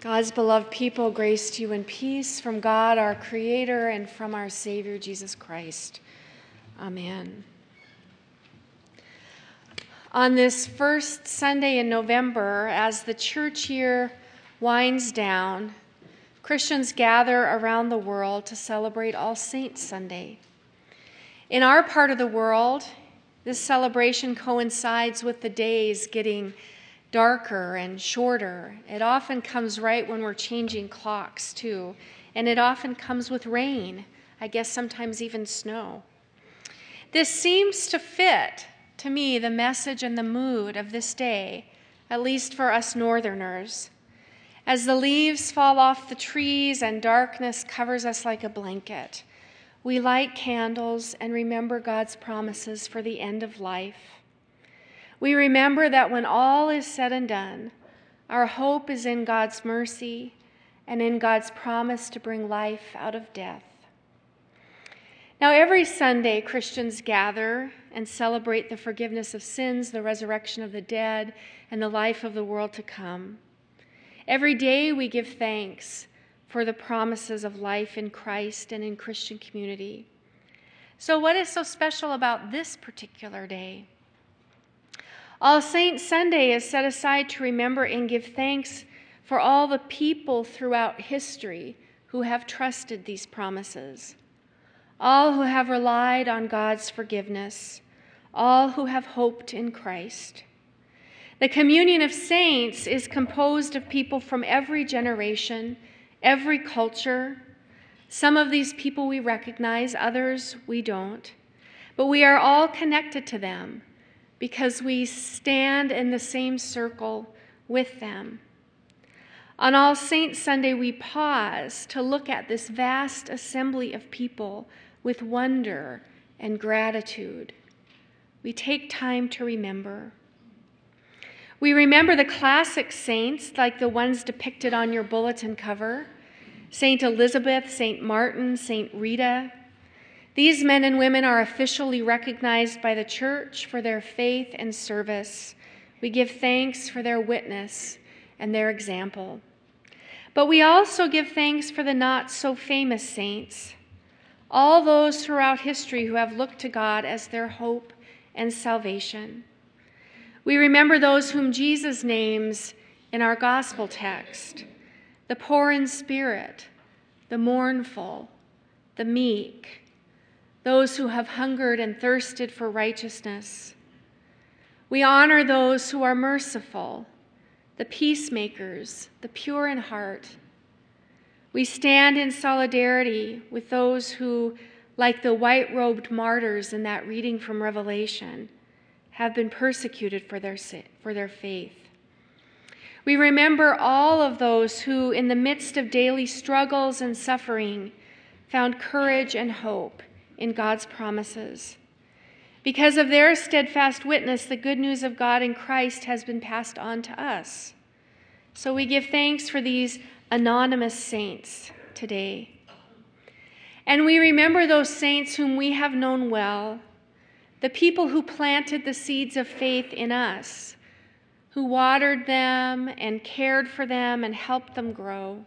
God's beloved people, grace to you and peace from God, our Creator, and from our Savior, Jesus Christ. Amen. On this first Sunday in November, as the church year winds down, Christians gather around the world to celebrate All Saints Sunday. In our part of the world, this celebration coincides with the days getting darker and shorter. It often comes right when we're changing clocks, too. And it often comes with rain, I guess sometimes even snow. This seems to fit, to me, the message and the mood of this day, at least for us Northerners. As the leaves fall off the trees and darkness covers us like a blanket, we light candles and remember God's promises for the end of life we remember that when all is said and done, our hope is in God's mercy and in God's promise to bring life out of death. Now, every Sunday, Christians gather and celebrate the forgiveness of sins, the resurrection of the dead, and the life of the world to come. Every day, we give thanks for the promises of life in Christ and in Christian community. So, what is so special about this particular day? All Saints Sunday is set aside to remember and give thanks for all the people throughout history who have trusted these promises, all who have relied on God's forgiveness, all who have hoped in Christ. The communion of saints is composed of people from every generation, every culture. Some of these people we recognize, others we don't. But we are all connected to them because we stand in the same circle with them. On All Saints Sunday, we pause to look at this vast assembly of people with wonder and gratitude. We take time to remember. We remember the classic saints, like the ones depicted on your bulletin cover Saint Elizabeth, Saint Martin, Saint Rita, these men and women are officially recognized by the church for their faith and service. We give thanks for their witness and their example. But we also give thanks for the not so famous saints, all those throughout history who have looked to God as their hope and salvation. We remember those whom Jesus names in our gospel text the poor in spirit, the mournful, the meek those who have hungered and thirsted for righteousness. We honor those who are merciful, the peacemakers, the pure in heart. We stand in solidarity with those who, like the white robed martyrs in that reading from Revelation, have been persecuted for their, for their faith. We remember all of those who, in the midst of daily struggles and suffering, found courage and hope in God's promises. Because of their steadfast witness, the good news of God in Christ has been passed on to us. So we give thanks for these anonymous saints today. And we remember those saints whom we have known well, the people who planted the seeds of faith in us, who watered them and cared for them and helped them grow.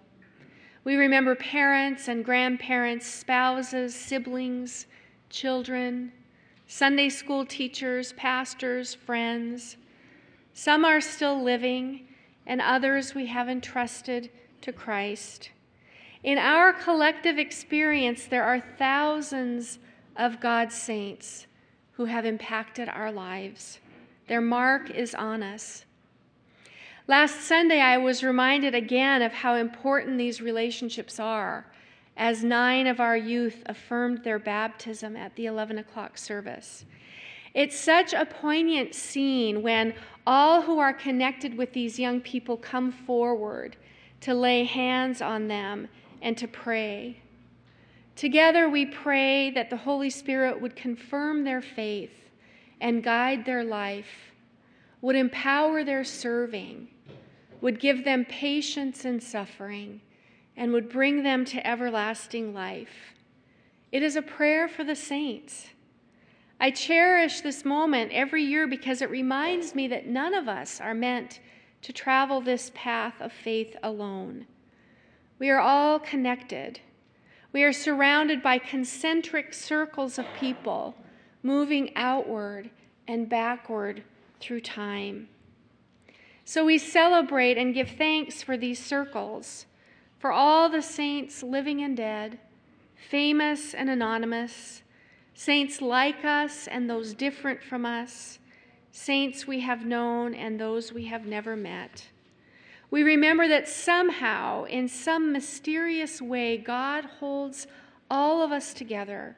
We remember parents and grandparents, spouses, siblings, children, Sunday school teachers, pastors, friends. Some are still living, and others we have entrusted to Christ. In our collective experience, there are thousands of God's saints who have impacted our lives. Their mark is on us. Last Sunday, I was reminded again of how important these relationships are as nine of our youth affirmed their baptism at the 11 o'clock service. It's such a poignant scene when all who are connected with these young people come forward to lay hands on them and to pray. Together, we pray that the Holy Spirit would confirm their faith and guide their life, would empower their serving would give them patience in suffering, and would bring them to everlasting life. It is a prayer for the saints. I cherish this moment every year because it reminds me that none of us are meant to travel this path of faith alone. We are all connected. We are surrounded by concentric circles of people moving outward and backward through time. So we celebrate and give thanks for these circles, for all the saints living and dead, famous and anonymous, saints like us and those different from us, saints we have known and those we have never met. We remember that somehow, in some mysterious way, God holds all of us together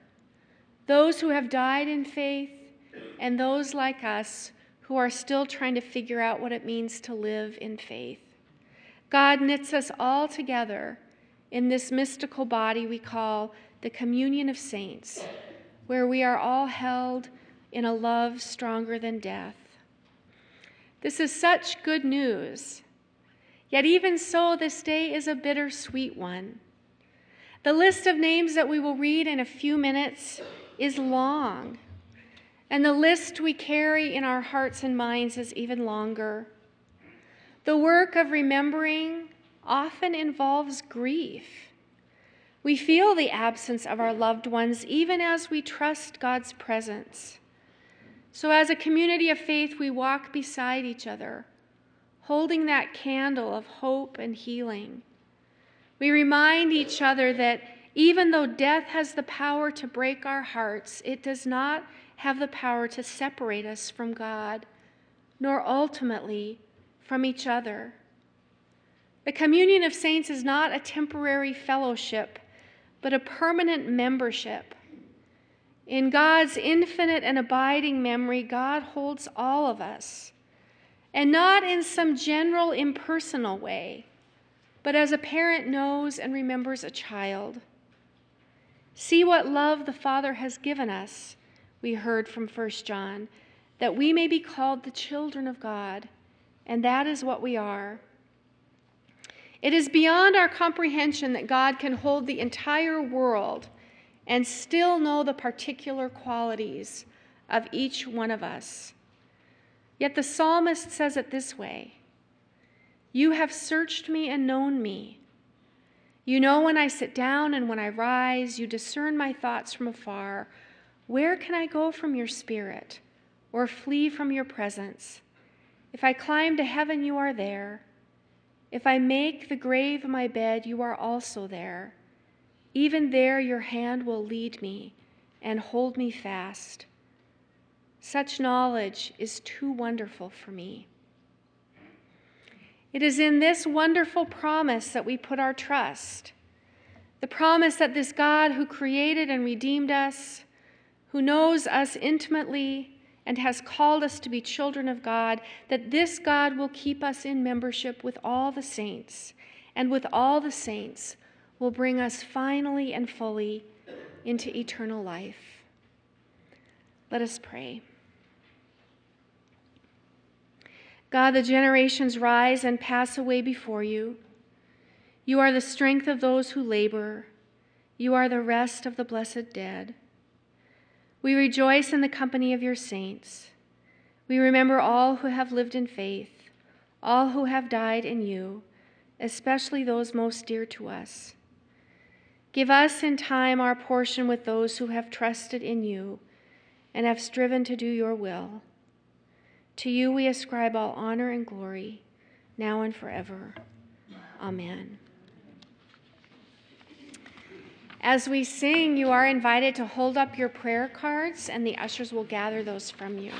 those who have died in faith and those like us who are still trying to figure out what it means to live in faith. God knits us all together in this mystical body we call the communion of saints, where we are all held in a love stronger than death. This is such good news. Yet, even so, this day is a bittersweet one. The list of names that we will read in a few minutes is long, and the list we carry in our hearts and minds is even longer. The work of remembering often involves grief. We feel the absence of our loved ones even as we trust God's presence. So, as a community of faith, we walk beside each other, holding that candle of hope and healing. We remind each other that even though death has the power to break our hearts, it does not have the power to separate us from God, nor ultimately from each other. The communion of saints is not a temporary fellowship, but a permanent membership. In God's infinite and abiding memory, God holds all of us, and not in some general impersonal way, but as a parent knows and remembers a child. See what love the Father has given us, we heard from 1 John, that we may be called the children of God, and that is what we are. It is beyond our comprehension that God can hold the entire world and still know the particular qualities of each one of us. Yet the psalmist says it this way You have searched me and known me. You know when I sit down and when I rise, you discern my thoughts from afar. Where can I go from your spirit or flee from your presence? If I climb to heaven, you are there. If I make the grave my bed, you are also there. Even there, your hand will lead me and hold me fast. Such knowledge is too wonderful for me. It is in this wonderful promise that we put our trust. The promise that this God who created and redeemed us, who knows us intimately and has called us to be children of God, that this God will keep us in membership with all the saints, and with all the saints will bring us finally and fully into eternal life. Let us pray. God, the generations rise and pass away before you. You are the strength of those who labor. You are the rest of the blessed dead. We rejoice in the company of your saints. We remember all who have lived in faith, all who have died in you, especially those most dear to us. Give us in time our portion with those who have trusted in you and have striven to do your will. To you we ascribe all honor and glory, now and forever. Amen. As we sing, you are invited to hold up your prayer cards, and the ushers will gather those from you.